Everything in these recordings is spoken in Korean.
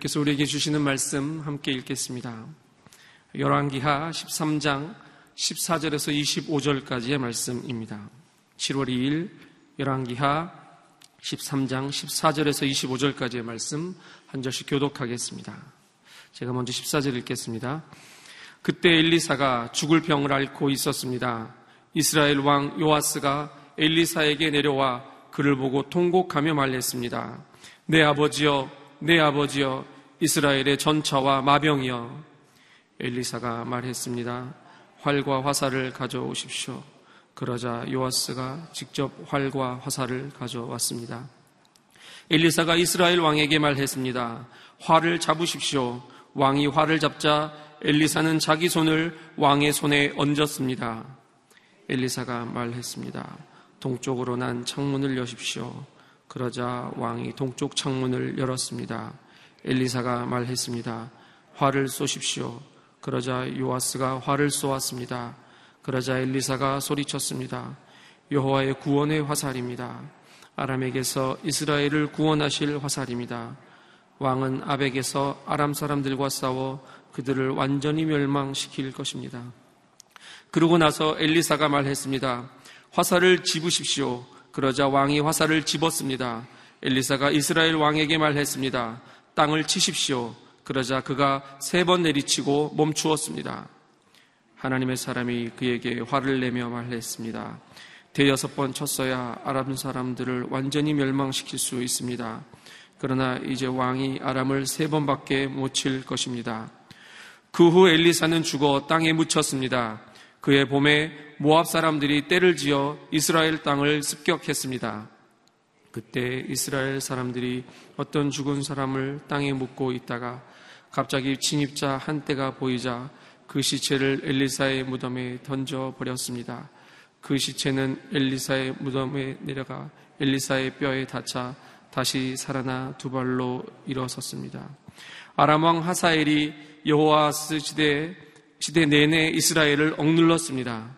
하나님께서 우리에게 주시는 말씀 함께 읽겠습니다. 열왕기하 13장 14절에서 25절까지의 말씀입니다. 7월 2일 열왕기하 13장 14절에서 25절까지의 말씀 한 절씩 교독하겠습니다. 제가 먼저 14절 읽겠습니다. 그때 엘리사가 죽을 병을 앓고 있었습니다. 이스라엘 왕 요아스가 엘리사에게 내려와 그를 보고 통곡하며 말했습니다. 내 아버지여, 내 아버지여, 이스라엘의 전차와 마병이여. 엘리사가 말했습니다. 활과 화살을 가져오십시오. 그러자 요아스가 직접 활과 화살을 가져왔습니다. 엘리사가 이스라엘 왕에게 말했습니다. 활을 잡으십시오. 왕이 활을 잡자 엘리사는 자기 손을 왕의 손에 얹었습니다. 엘리사가 말했습니다. 동쪽으로 난 창문을 여십시오. 그러자 왕이 동쪽 창문을 열었습니다. 엘리사가 말했습니다. 활을 쏘십시오. 그러자 요아스가 활을 쏘았습니다. 그러자 엘리사가 소리쳤습니다. 여호와의 구원의 화살입니다. 아람에게서 이스라엘을 구원하실 화살입니다. 왕은 아벡에서 아람 사람들과 싸워 그들을 완전히 멸망시킬 것입니다. 그러고 나서 엘리사가 말했습니다. 화살을 집으십시오. 그러자 왕이 화살을 집었습니다. 엘리사가 이스라엘 왕에게 말했습니다. 땅을 치십시오. 그러자 그가 세 번 내리치고 멈추었습니다. 하나님의 사람이 그에게 화를 내며 말했습니다. 대여섯 번 쳤어야 아람 사람들을 완전히 멸망시킬 수 있습니다. 그러나 이제 왕이 아람을 세 번밖에 못 칠 것입니다. 그 후 엘리사는 죽어 땅에 묻혔습니다. 그의 봄에 모압 사람들이 때를 지어 이스라엘 땅을 습격했습니다. 그때 이스라엘 사람들이 어떤 죽은 사람을 땅에 묻고 있다가 갑자기 침입자 한 떼가 보이자 그 시체를 엘리사의 무덤에 던져 버렸습니다. 그 시체는 엘리사의 무덤에 내려가 엘리사의 뼈에 닿자 다시 살아나 두 발로 일어섰습니다. 아람 왕 하사엘이 여호와스 시대 시대 내내 이스라엘을 억눌렀습니다.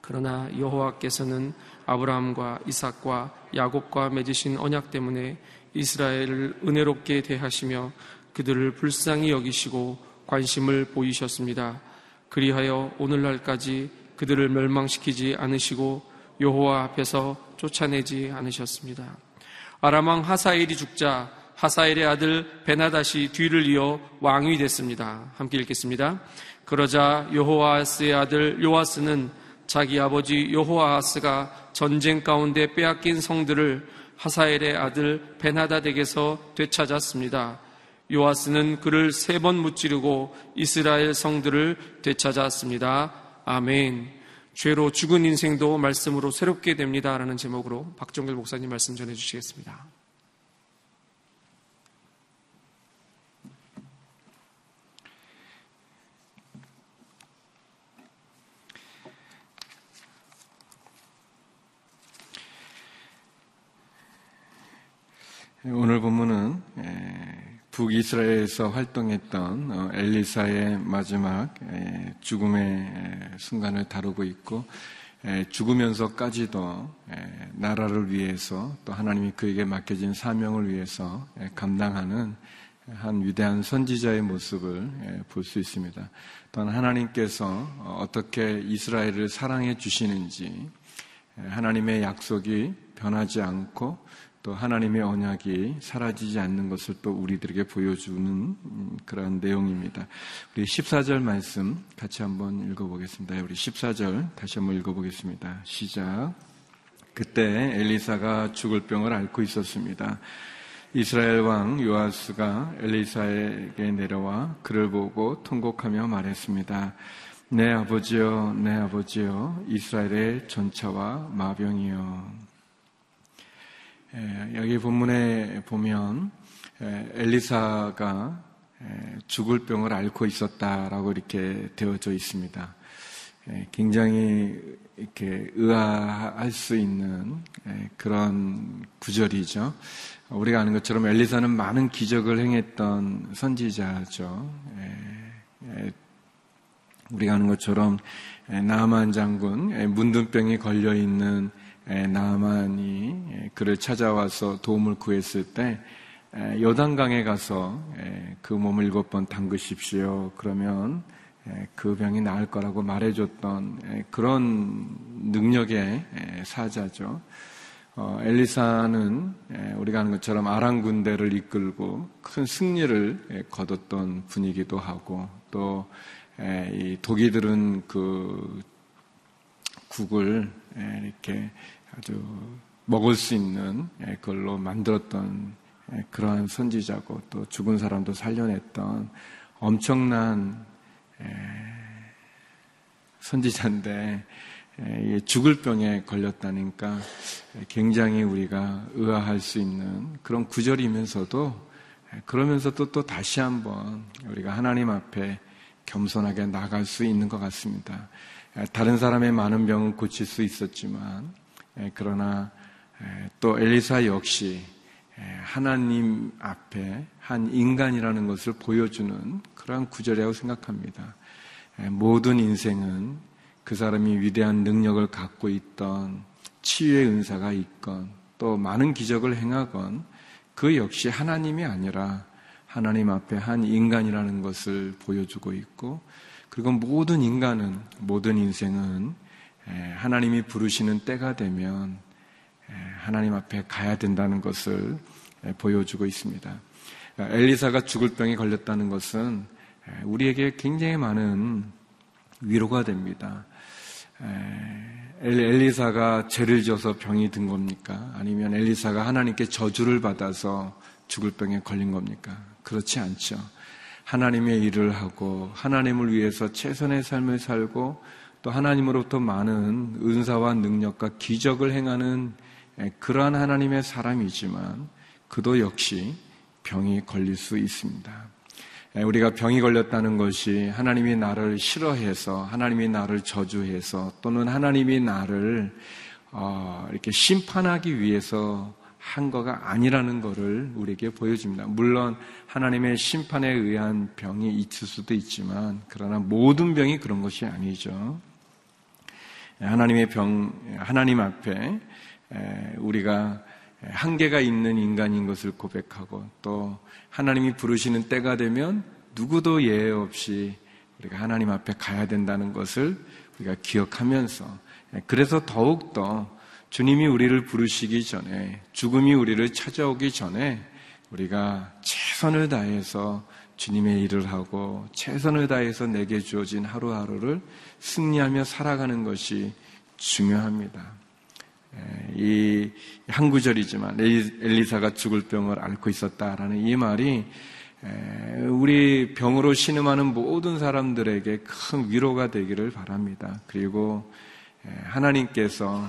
그러나 여호와께서는 아브라함과 이삭과 야곱과 맺으신 언약 때문에 이스라엘을 은혜롭게 대하시며 그들을 불쌍히 여기시고 관심을 보이셨습니다. 그리하여 오늘날까지 그들을 멸망시키지 않으시고 여호와 앞에서 쫓아내지 않으셨습니다. 아람왕 하사엘이 죽자 하사엘의 아들 베나다시 뒤를 이어 왕이 됐습니다. 함께 읽겠습니다. 그러자 여호와스의 아들 요아스는 자기 아버지 여호아스가 전쟁 가운데 빼앗긴 성들을 하사엘의 아들 베나다덱에서 되찾았습니다. 요아스는 그를 세 번 무찌르고 이스라엘 성들을 되찾았습니다. 아멘. 죄로 죽은 인생도 말씀으로 새롭게 됩니다. 라는 제목으로 박정길 목사님 말씀 전해 주시겠습니다. 오늘 본문은 북이스라엘에서 활동했던 어, 엘리사의 마지막 죽음의 순간을 다루고 있고 죽으면서까지도 나라를 위해서 또 하나님이 그에게 맡겨진 사명을 위해서 감당하는 한 위대한 선지자의 모습을 볼 수 있습니다. 또한 하나님께서 어떻게 이스라엘을 사랑해 주시는지 하나님의 약속이 변하지 않고 또 하나님의 언약이 사라지지 않는 것을 또 우리들에게 보여주는 음, 그런 내용입니다. 우리 14절 말씀 같이 한번 읽어보겠습니다. 우리 14절 다시 한번 읽어보겠습니다. 시작. 그때 엘리사가 죽을 병을 앓고 있었습니다. 이스라엘 왕 요아스가 엘리사에게 내려와 그를 보고 통곡하며 말했습니다. 내 아버지여, 내 아버지여, 이스라엘의 전차와 마병이여. 여기 본문에 보면 엘리사가 죽을 병을 앓고 있었다라고 이렇게 되어져 있습니다. 굉장히 이렇게 의아할 수 있는 그런 구절이죠. 우리가 아는 것처럼 엘리사는 많은 기적을 행했던 선지자죠. 우리가 아는 것처럼 나만 장군 문둥병이 걸려 있는 나만이 그를 찾아와서 도움을 구했을 때 여단강에 가서 그 몸을 일곱 번 담그십시오. 그러면 그 병이 나을 거라고 말해줬던 그런 능력의 사자죠. 어, 엘리사는 우리가 아는 것처럼 아랑 군대를 이끌고 큰 승리를 거뒀던 분이기도 하고 또이 독이들은 그 국을 이렇게 아주 먹을 수 있는 그걸로 만들었던 그러한 선지자고 또 죽은 사람도 살려냈던 엄청난 선지자인데 죽을 병에 걸렸다니까 굉장히 우리가 의아할 수 있는 그런 구절이면서도 그러면서도 또 다시 한번 우리가 하나님 앞에 겸손하게 나갈 수 있는 것 같습니다. 다른 사람의 많은 병은 고칠 수 있었지만 그러나 또 엘리사 역시 하나님 앞에 한 인간이라는 것을 보여주는 그러한 구절이라고 생각합니다. 모든 인생은 그 사람이 위대한 능력을 갖고 있던 치유의 은사가 있건 또 많은 기적을 행하건 그 역시 하나님이 아니라 하나님 앞에 한 인간이라는 것을 보여주고 있고 그리고 모든 인간은 모든 인생은 하나님이 부르시는 때가 되면 하나님 앞에 가야 된다는 것을 보여주고 있습니다. 엘리사가 죽을 병에 걸렸다는 것은 우리에게 굉장히 많은 위로가 됩니다. 엘리사가 죄를 져서 병이 든 겁니까? 아니면 엘리사가 하나님께 저주를 받아서 죽을 병에 걸린 겁니까? 그렇지 않죠. 하나님의 일을 하고 하나님을 위해서 최선의 삶을 살고 또 하나님으로부터 많은 은사와 능력과 기적을 행하는 그러한 하나님의 사람이지만 그도 역시 병이 걸릴 수 있습니다. 우리가 병이 걸렸다는 것이 하나님이 나를 싫어해서 하나님이 나를 저주해서 또는 하나님이 나를 어, 이렇게 심판하기 위해서 한 거가 아니라는 것을 우리에게 보여줍니다. 물론 하나님의 심판에 의한 병이 있을 수도 있지만 그러나 모든 병이 그런 것이 아니죠. 하나님의 병, 하나님 앞에 우리가 한계가 있는 인간인 것을 고백하고 또 하나님이 부르시는 때가 되면 누구도 예외 없이 우리가 하나님 앞에 가야 된다는 것을 우리가 기억하면서 그래서 더욱더 주님이 우리를 부르시기 전에 죽음이 우리를 찾아오기 전에 우리가 최선을 다해서 주님의 일을 하고 최선을 다해서 내게 주어진 하루하루를 승리하며 살아가는 것이 중요합니다. 이 한 구절이지만 엘리사가 죽을 병을 앓고 있었다라는 이 말이 우리 병으로 신음하는 모든 사람들에게 큰 위로가 되기를 바랍니다. 그리고 하나님께서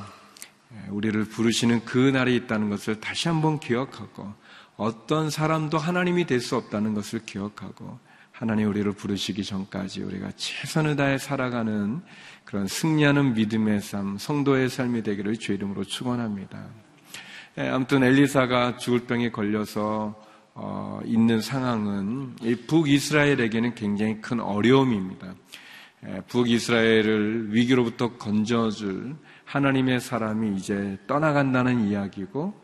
우리를 부르시는 그 날이 있다는 것을 다시 한번 기억하고 어떤 사람도 하나님이 될 수 없다는 것을 기억하고 하나님 우리를 부르시기 전까지 우리가 최선을 다해 살아가는 그런 승리하는 믿음의 삶, 성도의 삶이 되기를 주 이름으로 축원합니다. 아무튼 엘리사가 죽을 병에 걸려서 어, 있는 상황은 북이스라엘에게는 굉장히 큰 어려움입니다. 북이스라엘을 위기로부터 건져줄 하나님의 사람이 이제 떠나간다는 이야기고,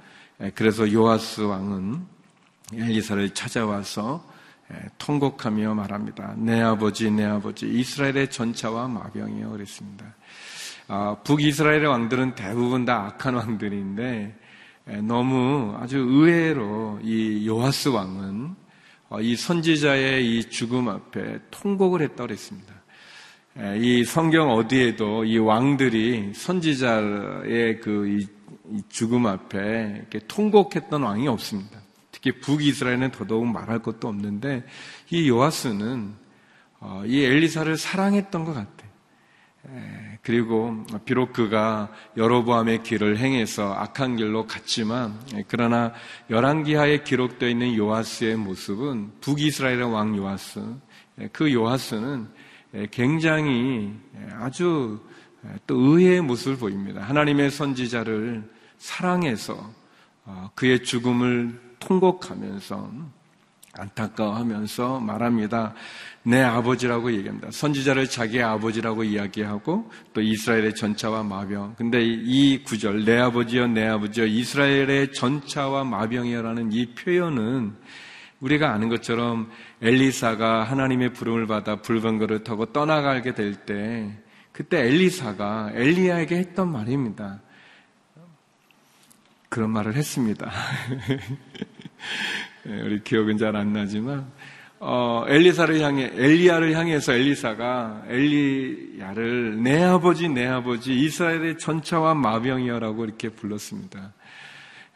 그래서 요아스 왕은 엘리사를 찾아와서 통곡하며 말합니다. 내 아버지, 내 아버지, 이스라엘의 전차와 마병이요. 그랬습니다. 아, 북이스라엘의 왕들은 대부분 다 악한 왕들인데, 너무 아주 의외로 이 요하스 왕은 어, 이 선지자의 이 죽음 앞에 통곡을 했다고 그랬습니다. 이 성경 어디에도 이 왕들이 선지자의 그 죽음 앞에 이렇게 통곡했던 왕이 없습니다. 특히 북이스라엘은 더더욱 말할 것도 없는데 이 요하스는 어, 이 엘리사를 사랑했던 것 같아요. 그리고 비록 그가 여로보암의 길을 행해서 악한 길로 갔지만 그러나 열왕기하에 기록되어 있는 요하스의 모습은 북이스라엘의 왕 요하스 그 요하스는 굉장히 아주 또 의외의 모습을 보입니다. 하나님의 선지자를 사랑해서 어, 그의 죽음을 통곡하면서 안타까워하면서 말합니다. 내 아버지라고 얘기합니다. 선지자를 자기의 아버지라고 이야기하고 또 이스라엘의 전차와 마병. 근데 이 구절 내 아버지여 내 아버지여 이스라엘의 전차와 마병이여라는 이 표현은 우리가 아는 것처럼 엘리사가 하나님의 부름을 받아 불번거를 타고 떠나가게 될 때 그때 엘리사가 엘리야에게 했던 말입니다. 그런 말을 했습니다. 예, 우리 기억은 잘 안 나지만 어, 엘리사를 향해 엘리야를 향해서 엘리사가 엘리야를 내 아버지 내 아버지 이스라엘의 전차와 마병이여라고 이렇게 불렀습니다.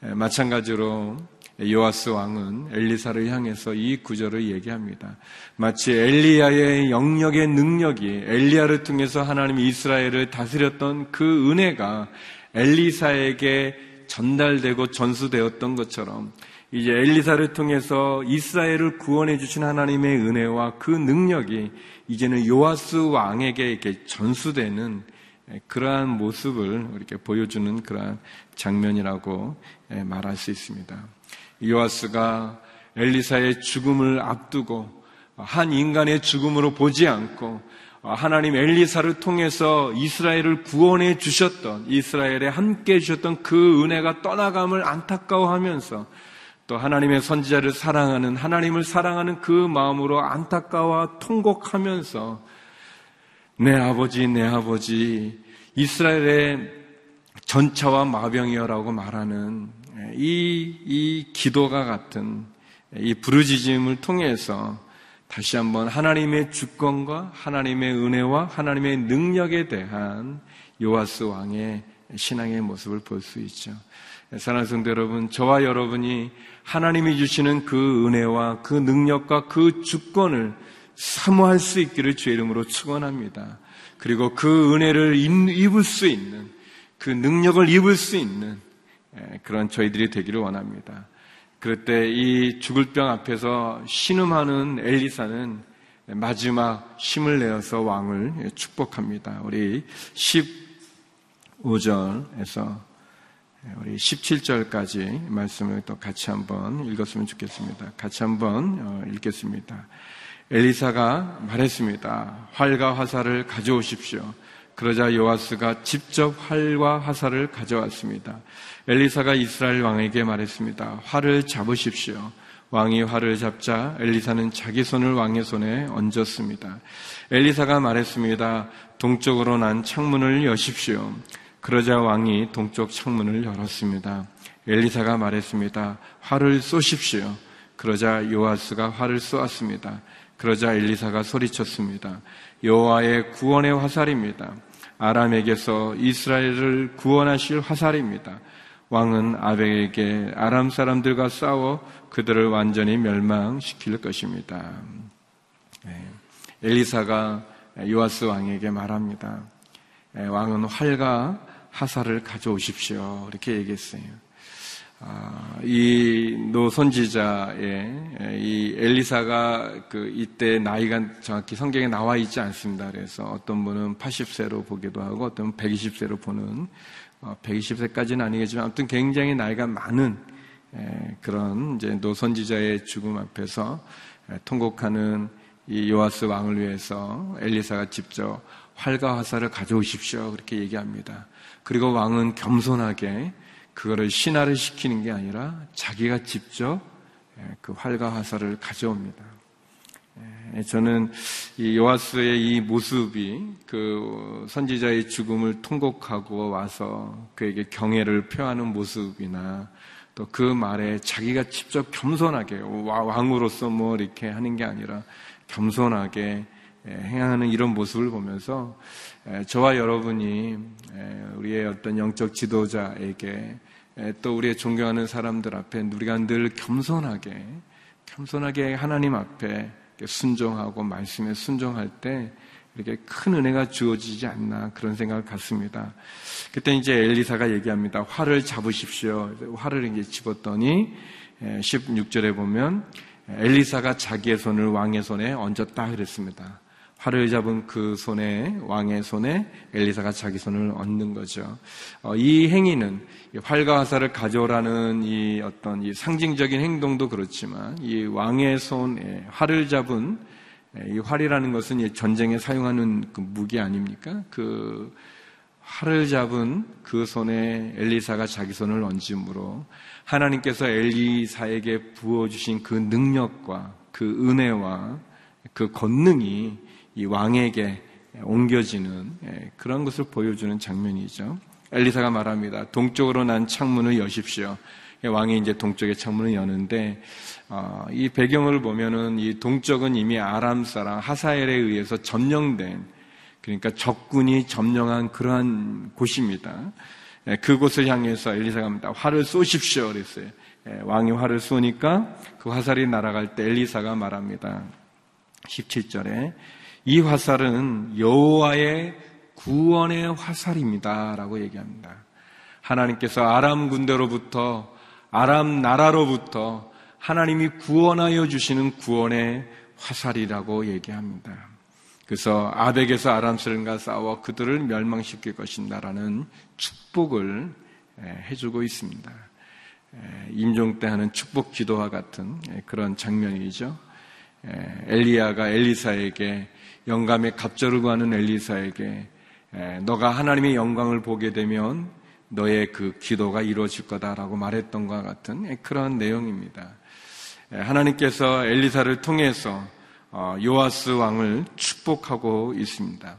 예, 마찬가지로 요아스 왕은 엘리사를 향해서 이 구절을 얘기합니다. 마치 엘리야의 영역의 능력이 엘리야를 통해서 하나님이 이스라엘을 다스렸던 그 은혜가 엘리사에게 전달되고 전수되었던 것처럼 이제 엘리사를 통해서 이스라엘을 구원해 주신 하나님의 은혜와 그 능력이 이제는 요아스 왕에게 이렇게 전수되는 그러한 모습을 이렇게 보여주는 그러한 장면이라고 말할 수 있습니다. 요아스가 엘리사의 죽음을 앞두고 한 인간의 죽음으로 보지 않고 하나님 엘리사를 통해서 이스라엘을 구원해 주셨던 이스라엘에 함께 해 주셨던 그 은혜가 떠나감을 안타까워하면서 또 하나님의 선지자를 사랑하는 하나님을 사랑하는 그 마음으로 안타까워 통곡하면서 내 아버지 내 아버지 이스라엘의 전차와 마병이여라고 말하는 이, 이 기도가 같은 이 부르짖음을 통해서 다시 한번 하나님의 주권과 하나님의 은혜와 하나님의 능력에 대한 요아스 왕의 신앙의 모습을 볼 수 있죠. 사랑하는 성도 여러분, 저와 여러분이 하나님이 주시는 그 은혜와 그 능력과 그 주권을 사모할 수 있기를 주의 이름으로 축원합니다. 그리고 그 은혜를 입을 수 있는 그 능력을 입을 수 있는 그런 저희들이 되기를 원합니다. 그럴 때이 죽을 병 앞에서 신음하는 엘리사는 마지막 힘을 내어서 왕을 축복합니다. 우리 15절에서 우리 17절까지 말씀을 또 같이 한번 읽었으면 좋겠습니다. 같이 한번 어, 읽겠습니다. 엘리사가 말했습니다. 활과 화살을 가져오십시오. 그러자 요아스가 직접 활과 화살을 가져왔습니다. 엘리사가 이스라엘 왕에게 말했습니다. 활을 잡으십시오. 왕이 활을 잡자 엘리사는 자기 손을 왕의 손에 얹었습니다. 엘리사가 말했습니다. 동쪽으로 난 창문을 여십시오. 그러자 왕이 동쪽 창문을 열었습니다. 엘리사가 말했습니다. 활을 쏘십시오. 그러자 요아스가 활을 쏘았습니다. 그러자 엘리사가 소리쳤습니다. 여호와의 구원의 화살입니다. 아람에게서 이스라엘을 구원하실 화살입니다. 왕은 아벡에게 아람 사람들과 싸워 그들을 완전히 멸망시킬 것입니다. 네. 엘리사가 요아스 왕에게 말합니다. 네, 왕은 활과 하사를 가져오십시오. 이렇게 얘기했어요. 아, 이노 선지자의 이 엘리사가 그 이때 나이가 정확히 성경에 나와 있지 않습니다. 그래서 어떤 분은 80세로 보기도 하고 어떤 분은 120세로 보는 120세까지는 어, 아니겠지만 아무튼 굉장히 나이가 많은 그런 이제 노 선지자의 죽음 앞에서 통곡하는 이 요아스 왕을 위해서 엘리사가 직접 활과 화살을 가져오십시오. 그렇게 얘기합니다. 그리고 왕은 겸손하게 그거를 신화를 시키는 게 아니라 자기가 직접 예, 그 활과 화살을 가져옵니다. 예, 저는 이 요하스의 이 모습이 그 선지자의 죽음을 통곡하고 와서 그에게 경애를 표하는 모습이나 또 그 말에 자기가 직접 겸손하게 왕으로서 뭐 이렇게 하는 게 아니라 겸손하게 예, 행하는 이런 모습을 보면서 저와 여러분이 우리의 어떤 영적 지도자에게 또 우리의 존경하는 사람들 앞에 우리가 늘 겸손하게 겸손하게 하나님 앞에 순종하고 말씀에 순종할 때 이렇게 큰 은혜가 주어지지 않나 그런 생각을 갖습니다. 그때 이제 엘리사가 얘기합니다. 활을 잡으십시오. 활을 이제 집었더니 16절에 보면 엘리사가 자기의 손을 왕의 손에 얹었다 그랬습니다. 활을 잡은 그 손에 왕의 손에 엘리사가 자기 손을 얹는 거죠. 어, 이 행위는 활과 화살을 가져오라는 이 어떤 이 상징적인 행동도 그렇지만 이 왕의 손에 활을 잡은 이 활이라는 것은 전쟁에 사용하는 그 무기 아닙니까? 그 활을 잡은 그 손에 엘리사가 자기 손을 얹음으로 하나님께서 엘리사에게 부어주신 그 능력과 그 은혜와 그 권능이 이 왕에게 옮겨지는 예, 그런 것을 보여주는 장면이죠. 엘리사가 말합니다. 동쪽으로 난 창문을 여십시오. 예, 왕이 이제 동쪽의 창문을 여는데 어, 이 배경을 보면은 이 동쪽은 이미 아람 사람 하사엘에 의해서 점령된 그러니까 적군이 점령한 그러한 곳입니다. 예, 그곳을 향해서 엘리사가 합니다. 활을 쏘십시오. 그랬어요. 왕이 활을 쏘니까 그 화살이 날아갈 때 엘리사가 말합니다. 17절에 이 화살은 여호와의 구원의 화살입니다 라고 얘기합니다. 하나님께서 아람 군대로부터 아람 나라로부터 하나님이 구원하여 주시는 구원의 화살이라고 얘기합니다. 그래서 아벡에서 아람 사람과 싸워 그들을 멸망시킬 것인다라는 축복을 해주고 있습니다. 임종 때 하는 축복 기도와 같은 그런 장면이죠. 엘리야가 엘리사에게 영감의 갑절을 구하는 엘리사에게 너가 하나님의 영광을 보게 되면 너의 그 기도가 이루어질 거다라고 말했던 것과 같은 그런 내용입니다. 하나님께서 엘리사를 통해서 어, 요아스 왕을 축복하고 있습니다.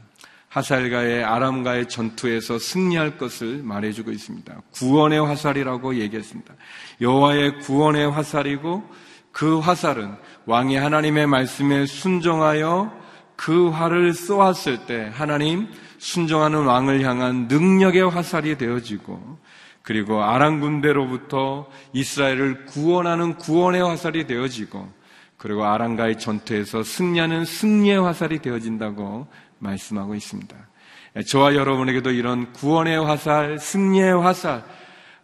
하살과의 아람과의 전투에서 승리할 것을 말해주고 있습니다. 구원의 화살이라고 얘기했습니다. 여호와의 구원의 화살이고 그 화살은 왕이 하나님의 말씀에 순종하여 그 활을 쏘았을 때 하나님 순종하는 왕을 향한 능력의 화살이 되어지고 그리고 아람 군대로부터 이스라엘을 구원하는 구원의 화살이 되어지고 그리고 아람과의 전투에서 승리하는 승리의 화살이 되어진다고 말씀하고 있습니다. 저와 여러분에게도 이런 구원의 화살, 승리의 화살,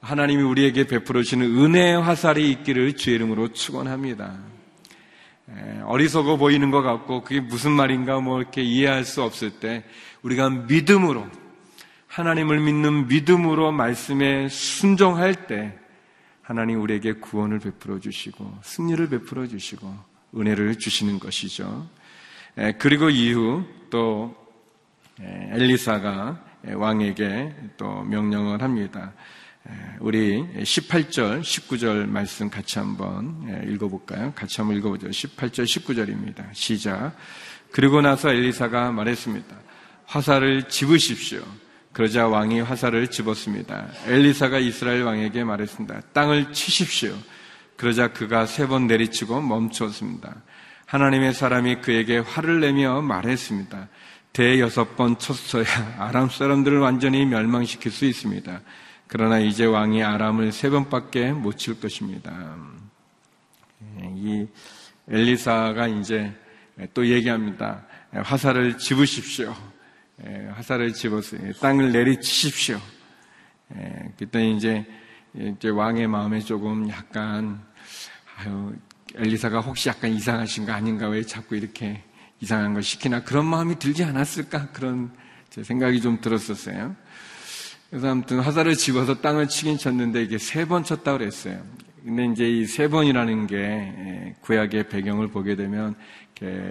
하나님이 우리에게 베풀어 주시는 은혜의 화살이 있기를 주의 이름으로 축원합니다. 어리석어 보이는 것 같고 그게 무슨 말인가 뭐 이렇게 이해할 수 없을 때 우리가 믿음으로 하나님을 믿는 믿음으로 말씀에 순종할 때 하나님 우리에게 구원을 베풀어 주시고 승리를 베풀어 주시고 은혜를 주시는 것이죠. 그리고 이후 또 엘리사가 왕에게 또 명령을 합니다. 우리 18절, 19절 말씀 같이 한번 읽어볼까요? 같이 한번 읽어보죠. 18절, 19절입니다. 시작. 그리고 나서 엘리사가 말했습니다. 화살을 집으십시오. 그러자 왕이 화살을 집었습니다. 엘리사가 이스라엘 왕에게 말했습니다. 땅을 치십시오. 그러자 그가 세 번 내리치고 멈추었습니다. 하나님의 사람이 그에게 화를 내며 말했습니다. 대여섯 번 쳤어야 아람 사람들을 완전히 멸망시킬 수 있습니다. 그러나 이제 왕이 아람을 세 번밖에 못 칠 것입니다. 이 엘리사가 이제 또 얘기합니다. 화살을 집으십시오. 화살을 집어서 땅을 내리치십시오. 그때 이제 이제 왕의 마음에 조금 약간 아유 엘리사가 혹시 약간 이상하신 거 아닌가 왜 자꾸 이렇게 이상한 걸 시키나 그런 마음이 들지 않았을까 그런 제 생각이 좀 들었었어요. 그래서 아무튼 화살을 집어서 땅을 치긴 쳤는데 이게 세 번 쳤다 그랬어요. 근데 이제 이 세 번이라는 게 예, 구약의 배경을 보게 되면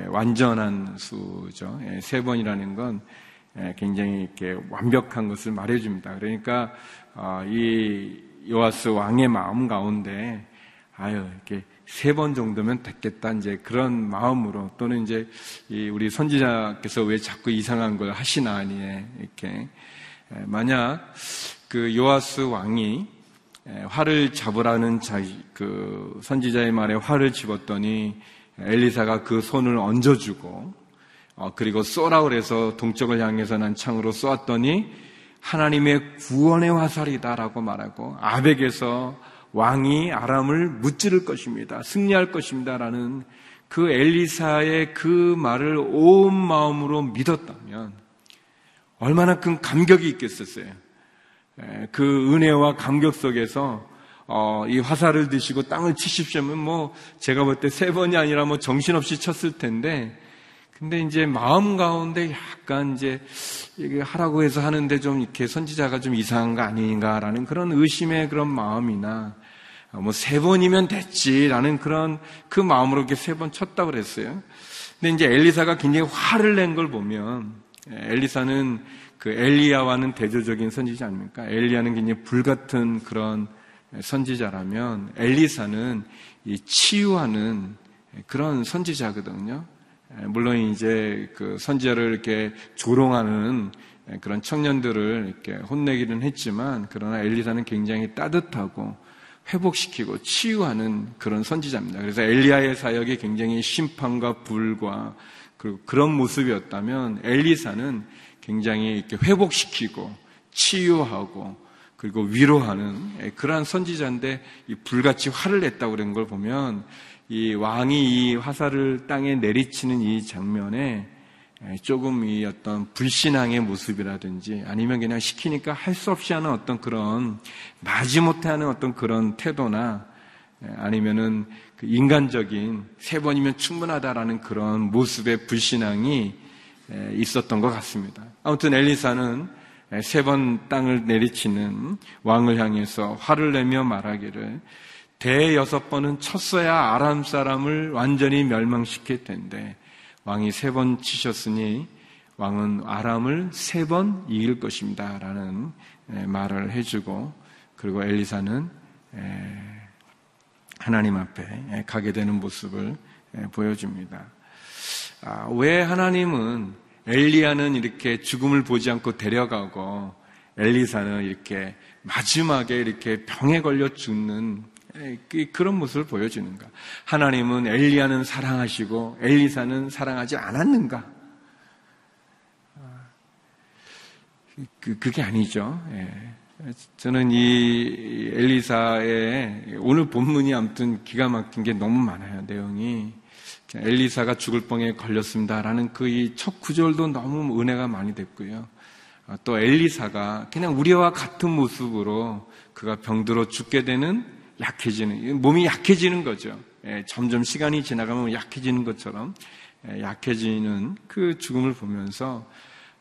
완전한 수죠. 예, 세 번이라는 건 예, 굉장히 이렇게 완벽한 것을 말해줍니다. 그러니까 어, 이 요아스 왕의 마음 가운데 아유 이렇게 세 번 정도면 됐겠다 이제 그런 마음으로 또는 이제 우리 선지자께서 왜 자꾸 이상한 걸 하시나 아니 이렇게 만약 그 요아스 왕이 활을 잡으라는 자, 그 선지자의 말에 활을 집었더니 엘리사가 그 손을 얹어주고 어, 그리고 쏘라 그래서 동쪽을 향해서 난 창으로 쏘았더니 하나님의 구원의 화살이다라고 말하고 아벡에서 왕이 아람을 무찌를 것입니다. 승리할 것입니다라는 그 엘리사의 그 말을 온 마음으로 믿었다면 얼마나 큰 감격이 있겠었어요. 그 은혜와 감격 속에서 어, 이 화살을 드시고 땅을 치십시오면 뭐 제가 볼 때 세 번이 아니라 뭐 정신없이 쳤을 텐데 근데 이제 마음 가운데 약간 이제 하라고 해서 하는데 좀 이렇게 선지자가 좀 이상한 거 아닌가라는 그런 의심의 그런 마음이나 뭐 세 번이면 됐지라는 그런 그 마음으로 이렇게 세 번 쳤다고 그랬어요. 근데 이제 엘리사가 굉장히 화를 낸 걸 보면 엘리사는 그 엘리야와는 대조적인 선지자 아닙니까? 엘리야는 굉장히 불같은 그런 선지자라면 엘리사는 이 치유하는 그런 선지자거든요. 물론 이제 그 선지자를 이렇게 조롱하는 그런 청년들을 이렇게 혼내기는 했지만 그러나 엘리사는 굉장히 따뜻하고 회복시키고 치유하는 그런 선지자입니다. 그래서 엘리야의 사역이 굉장히 심판과 불과 그리고 그런 모습이었다면 엘리사는 굉장히 이렇게 회복시키고 치유하고 그리고 위로하는 그러한 선지자인데 이 불같이 화를 냈다고 그런 걸 보면 이 왕이 이 화살을 땅에 내리치는 이 장면에 조금 이 어떤 불신앙의 모습이라든지 아니면 그냥 시키니까 할 수 없이 하는 어떤 그런 마지못해 하는 어떤 그런 태도나 아니면은 그 인간적인 세 번이면 충분하다라는 그런 모습의 불신앙이 있었던 것 같습니다. 아무튼 엘리사는 세 번 땅을 내리치는 왕을 향해서 화를 내며 말하기를 대여섯 번은 쳤어야 아람 사람을 완전히 멸망시킬 텐데 왕이 세 번 치셨으니 왕은 아람을 세 번 이길 것입니다. 라는 말을 해주고 그리고 엘리사는 하나님 앞에 가게 되는 모습을 보여줍니다. 아, 왜 하나님은 엘리야는 이렇게 죽음을 보지 않고 데려가고 엘리사는 이렇게 마지막에 이렇게 병에 걸려 죽는 그, 그런 모습을 보여주는가? 하나님은 엘리야는 사랑하시고 엘리사는 사랑하지 않았는가? 그, 그게 아니죠. 예. 저는 이 엘리사의 오늘 본문이 아무튼 기가 막힌 게 너무 많아요. 내용이 엘리사가 죽을 뻥에 걸렸습니다라는 그 이 첫 구절도 너무 은혜가 많이 됐고요. 아, 또 엘리사가 그냥 우리와 같은 모습으로 그가 병들어 죽게 되는 약해지는 몸이 약해지는 거죠. 예, 점점 시간이 지나가면 약해지는 것처럼 예, 약해지는 그 죽음을 보면서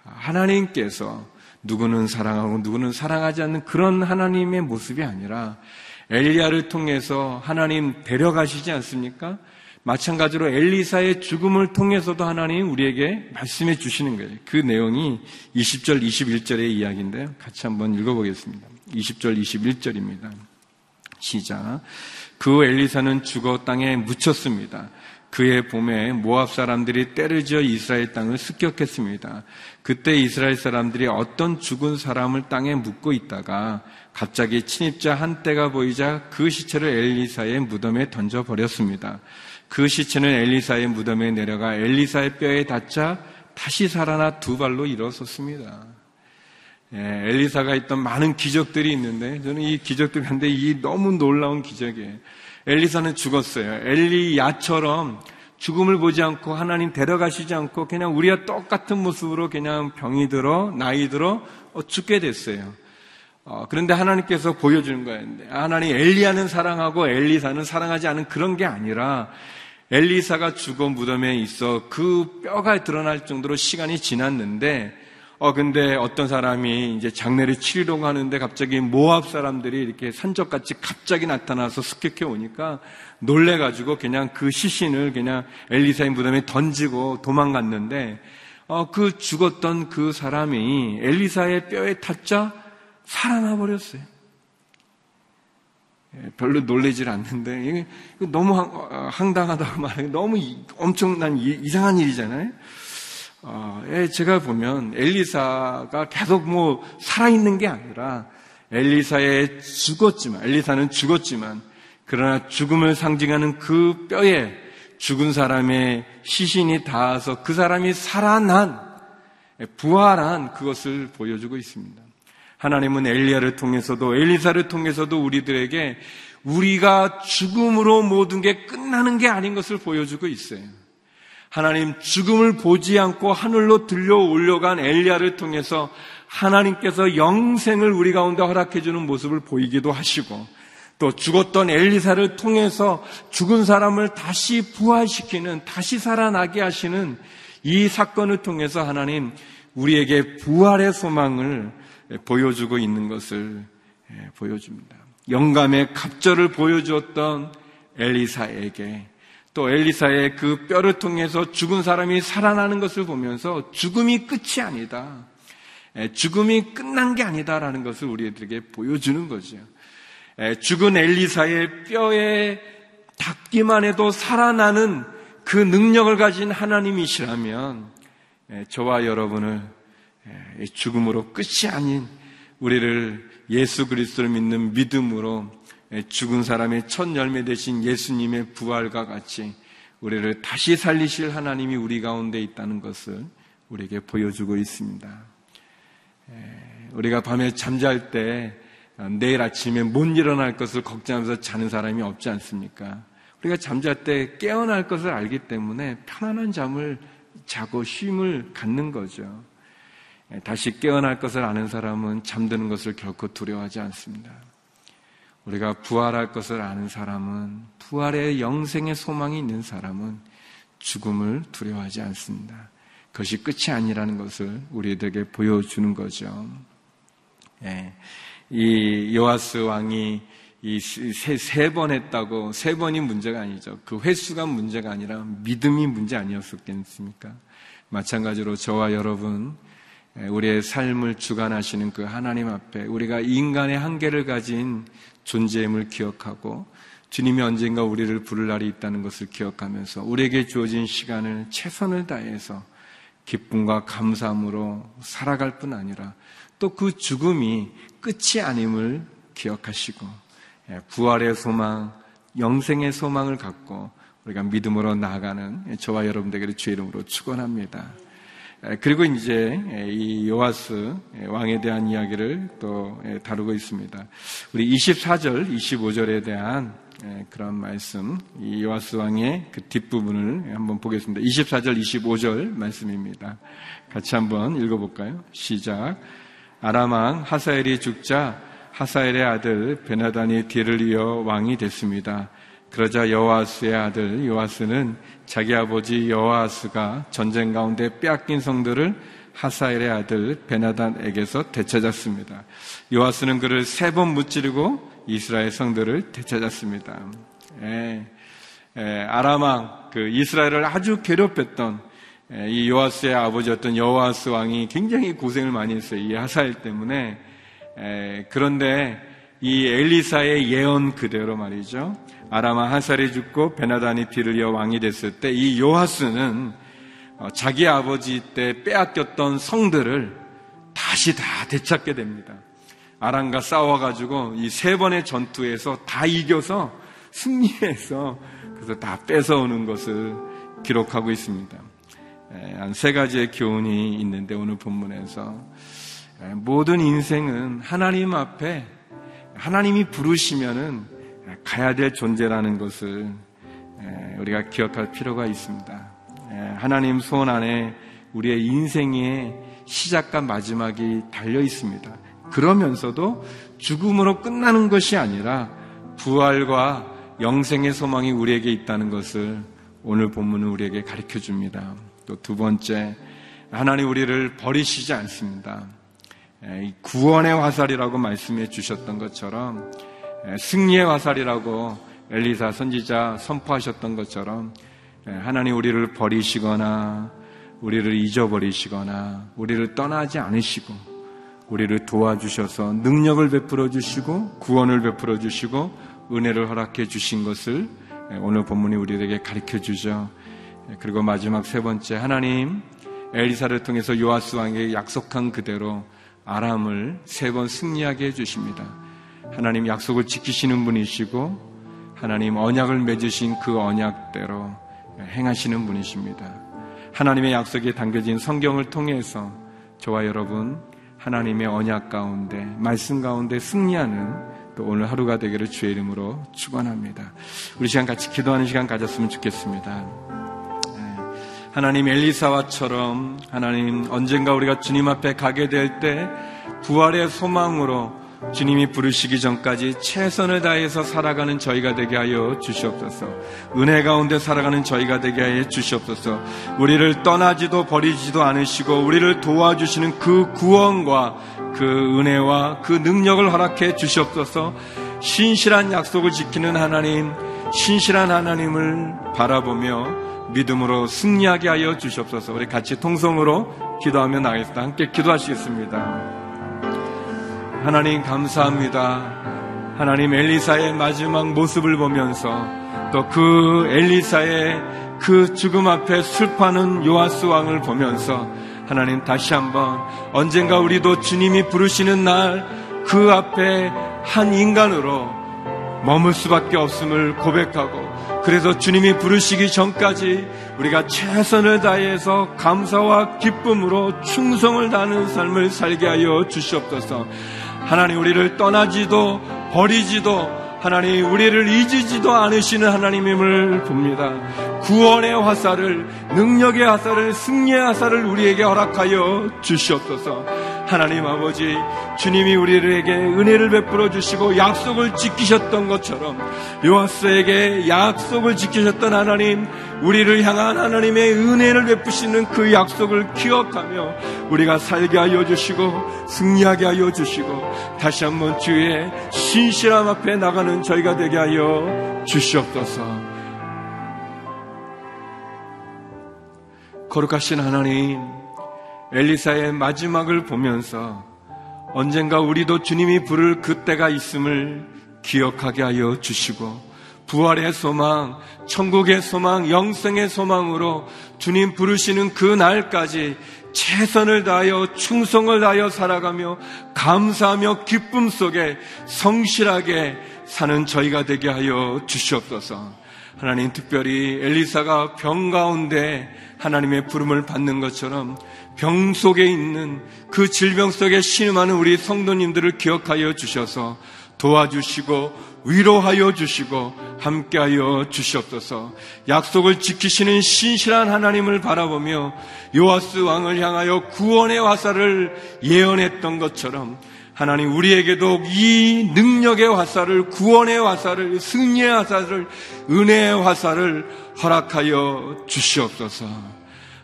하나님께서 누구는 사랑하고 누구는 사랑하지 않는 그런 하나님의 모습이 아니라 엘리야를 통해서 하나님 데려가시지 않습니까? 마찬가지로 엘리사의 죽음을 통해서도 하나님 우리에게 말씀해 주시는 거예요. 그 내용이 20절, 21절의 이야기인데요. 같이 한번 읽어보겠습니다. 20절, 21절입니다. 시작. 그 엘리사는 죽어 땅에 묻혔습니다. 그의 봄에 모압 사람들이 때를 지어 이스라엘 땅을 습격했습니다. 그때 이스라엘 사람들이 어떤 죽은 사람을 땅에 묻고 있다가 갑자기 침입자 한 떼가 보이자 그 시체를 엘리사의 무덤에 던져 버렸습니다. 그 시체는 엘리사의 무덤에 내려가 엘리사의 뼈에 닿자 다시 살아나 두 발로 일어섰습니다. 예, 엘리사가 있던 많은 기적들이 있는데 저는 이 기적들 한데 이 너무 놀라운 기적이에요. 엘리사는 죽었어요. 엘리야처럼 죽음을 보지 않고 하나님 데려가시지 않고 그냥 우리와 똑같은 모습으로 그냥 병이 들어 나이 들어 어, 죽게 됐어요. 어, 그런데 하나님께서 보여주는 거예요. 하나님 엘리야는 사랑하고 엘리사는 사랑하지 않은 그런 게 아니라 엘리사가 죽어 무덤에 있어 그 뼈가 드러날 정도로 시간이 지났는데 어, 근데 어떤 사람이 이제 장례를 치르려고 하는데 갑자기 모압 사람들이 이렇게 산적같이 갑자기 나타나서 습격해 오니까 놀래가지고 그냥 그 시신을 그냥 엘리사의 무덤에 던지고 도망갔는데, 어, 그 죽었던 그 사람이 엘리사의 뼈에 탔자 살아나 버렸어요. 예, 별로 놀래질 않는데, 이게 너무 어, 황당하다고 말해. 너무 엄청난 이상한 일이잖아요. 어, 예, 제가 보면 엘리사가 계속 뭐 살아있는 게 아니라 엘리사의 죽었지만, 엘리사는 죽었지만, 그러나 죽음을 상징하는 그 뼈에 죽은 사람의 시신이 닿아서 그 사람이 살아난, 부활한 그것을 보여주고 있습니다. 하나님은 엘리야를 통해서도 엘리사를 통해서도 우리들에게 우리가 죽음으로 모든 게 끝나는 게 아닌 것을 보여주고 있어요. 하나님 죽음을 보지 않고 하늘로 들려 올려간 엘리야를 통해서 하나님께서 영생을 우리 가운데 허락해 주는 모습을 보이기도 하시고 또 죽었던 엘리사를 통해서 죽은 사람을 다시 부활시키는 다시 살아나게 하시는 이 사건을 통해서 하나님 우리에게 부활의 소망을 보여주고 있는 것을 예, 보여줍니다. 영감의 갑절을 보여주었던 엘리사에게 또 엘리사의 그 뼈를 통해서 죽은 사람이 살아나는 것을 보면서 죽음이 끝이 아니다. 죽음이 끝난 게 아니다라는 것을 우리들에게 보여주는 거죠. 죽은 엘리사의 뼈에 닿기만 해도 살아나는 그 능력을 가진 하나님이시라면 저와 여러분을 죽음으로 끝이 아닌 우리를 예수 그리스도를 믿는 믿음으로 죽은 사람의 첫 열매 되신 예수님의 부활과 같이 우리를 다시 살리실 하나님이 우리 가운데 있다는 것을 우리에게 보여주고 있습니다. 우리가 밤에 잠잘 때 내일 아침에 못 일어날 것을 걱정하면서 자는 사람이 없지 않습니까? 우리가 잠잘 때 깨어날 것을 알기 때문에 편안한 잠을 자고 쉼을 갖는 거죠. 다시 깨어날 것을 아는 사람은 잠드는 것을 결코 두려워하지 않습니다. 우리가 부활할 것을 아는 사람은 부활의 영생의 소망이 있는 사람은 죽음을 두려워하지 않습니다. 그것이 끝이 아니라는 것을 우리에게 보여주는 거죠. 예. 이 요아스 왕이 이세 번 했다고 세 번이 문제가 아니죠. 그 횟수가 문제가 아니라 믿음이 문제 아니었었겠습니까? 마찬가지로 저와 여러분 우리의 삶을 주관하시는 그 하나님 앞에 우리가 인간의 한계를 가진 존재임을 기억하고 주님이 언젠가 우리를 부를 날이 있다는 것을 기억하면서 우리에게 주어진 시간을 최선을 다해서 기쁨과 감사함으로 살아갈 뿐 아니라 또 그 죽음이 끝이 아님을 기억하시고 예, 부활의 소망, 영생의 소망을 갖고 우리가 믿음으로 나아가는 저와 여러분들에게 주의 이름으로 축원합니다. 그리고 이제 이 요아스 왕에 대한 이야기를 또 다루고 있습니다. 우리 24절, 25절에 대한 그런 말씀, 이 요아스 왕의 그 뒷부분을 한번 보겠습니다. 24절, 25절 말씀입니다. 같이 한번 읽어볼까요? 시작. 아람왕 하사엘이 죽자 하사엘의 아들 베나단이 뒤를 이어 왕이 됐습니다. 그러자 여호아스의 아들 요아스는 자기 아버지 여호아스가 전쟁 가운데 빼앗긴 성들을 하사엘의 아들 베나단에게서 되찾았습니다. 요아스는 그를 세 번 무찌르고 이스라엘 성들을 되찾았습니다. 에, 에, 아람왕 그 이스라엘을 아주 괴롭혔던 에, 이 요아스의 아버지였던 여호아스 왕이 굉장히 고생을 많이 했어요. 이 하사엘 때문에 그런데 이 엘리사의 예언 그대로 말이죠. 아라마 하살이 죽고 베나단이 뒤를 이어 왕이 됐을 때 이 요하스는 어, 자기 아버지 때 빼앗겼던 성들을 다시 다 되찾게 됩니다. 아람과 싸워가지고 이 세 번의 전투에서 다 이겨서 승리해서 그래서 다 뺏어오는 것을 기록하고 있습니다. 한 세 가지의 교훈이 있는데 오늘 본문에서 모든 인생은 하나님 앞에 하나님이 부르시면은 가야 될 존재라는 것을 우리가 기억할 필요가 있습니다. 하나님 손 안에 우리의 인생의 시작과 마지막이 달려 있습니다. 그러면서도 죽음으로 끝나는 것이 아니라 부활과 영생의 소망이 우리에게 있다는 것을 오늘 본문은 우리에게 가르쳐 줍니다. 또 두 번째, 하나님 우리를 버리시지 않습니다. 구원의 화살이라고 말씀해 주셨던 것처럼 승리의 화살이라고 엘리사 선지자 선포하셨던 것처럼 하나님 우리를 버리시거나 우리를 잊어버리시거나 우리를 떠나지 않으시고 우리를 도와주셔서 능력을 베풀어 주시고 구원을 베풀어 주시고 은혜를 허락해 주신 것을 오늘 본문이 우리에게 가르쳐 주죠. 그리고 마지막 세 번째 하나님 엘리사를 통해서 요아스 왕에게 약속한 그대로 아람을 세 번 승리하게 해 주십니다. 하나님 약속을 지키시는 분이시고 하나님 언약을 맺으신 그 언약대로 행하시는 분이십니다. 하나님의 약속이 담겨진 성경을 통해서 저와 여러분 하나님의 언약 가운데 말씀 가운데 승리하는 또 오늘 하루가 되기를 주의 이름으로 축원합니다. 우리 시간 같이 기도하는 시간 가졌으면 좋겠습니다. 하나님 엘리사와처럼 하나님 언젠가 우리가 주님 앞에 가게 될 때 부활의 소망으로 주님이 부르시기 전까지 최선을 다해서 살아가는 저희가 되게 하여 주시옵소서. 은혜 가운데 살아가는 저희가 되게 하여 주시옵소서. 우리를 떠나지도 버리지도 않으시고 우리를 도와주시는 그 구원과 그 은혜와 그 능력을 허락해 주시옵소서. 신실한 약속을 지키는 하나님, 신실한 하나님을 바라보며 믿음으로 승리하게 하여 주시옵소서. 우리 같이 통성으로 기도하며 나가겠습니다. 함께 기도하시겠습니다. 하나님 감사합니다. 하나님 엘리사의 마지막 모습을 보면서 또 그 엘리사의 그 죽음 앞에 슬퍼하는 요아스 왕을 보면서 하나님 다시 한번 언젠가 우리도 주님이 부르시는 날 그 앞에 한 인간으로 머물 수밖에 없음을 고백하고 그래서 주님이 부르시기 전까지 우리가 최선을 다해서 감사와 기쁨으로 충성을 다하는 삶을 살게 하여 주시옵소서. 하나님 우리를 떠나지도 버리지도 하나님 우리를 잊으지도 않으시는 하나님임을 봅니다. 구원의 화살을 능력의 화살을 승리의 화살을 우리에게 허락하여 주시옵소서. 하나님 아버지 주님이 우리에게 은혜를 베풀어 주시고 약속을 지키셨던 것처럼 요하스에게 약속을 지키셨던 하나님 우리를 향한 하나님의 은혜를 베푸시는 그 약속을 기억하며 우리가 살게 하여 주시고 승리하게 하여 주시고 다시 한번 주의 신실함 앞에 나가는 저희가 되게 하여 주시옵소서. 거룩하신 하나님, 엘리사의 마지막을 보면서 언젠가 우리도 주님이 부를 그때가 있음을 기억하게 하여 주시고 부활의 소망, 천국의 소망, 영생의 소망으로 주님 부르시는 그 날까지 최선을 다하여 충성을 다하여 살아가며 감사하며 기쁨 속에 성실하게 사는 저희가 되게 하여 주시옵소서. 하나님 특별히 엘리사가 병 가운데 하나님의 부름을 받는 것처럼 병 속에 있는 그 질병 속에 신음하는 우리 성도님들을 기억하여 주셔서 도와주시고 위로하여 주시고 함께하여 주시옵소서. 약속을 지키시는 신실한 하나님을 바라보며 요아스 왕을 향하여 구원의 화살을 예언했던 것처럼 하나님 우리에게도 이 능력의 화살을 구원의 화살을 승리의 화살을 은혜의 화살을 허락하여 주시옵소서.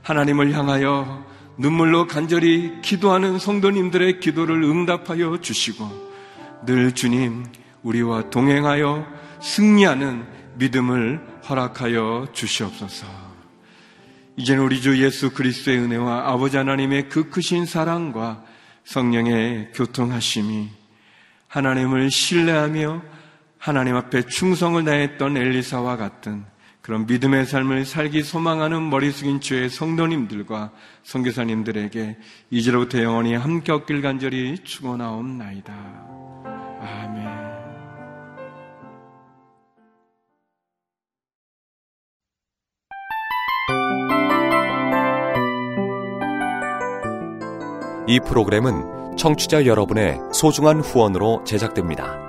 하나님을 향하여 눈물로 간절히 기도하는 성도님들의 기도를 응답하여 주시고 늘 주님 우리와 동행하여 승리하는 믿음을 허락하여 주시옵소서. 이제는 우리 주 예수 그리스도의 은혜와 아버지 하나님의 그 크신 사랑과 성령의 교통하심이 하나님을 신뢰하며 하나님 앞에 충성을 다했던 엘리사와 같은 그런 믿음의 삶을 살기 소망하는 머리 숙인 주의 성도님들과 성교사님들에게 이제로부터 영원히 함께 얻길 간절히 축원하옵나이다. 아멘. 이 프로그램은 청취자 여러분의 소중한 후원으로 제작됩니다.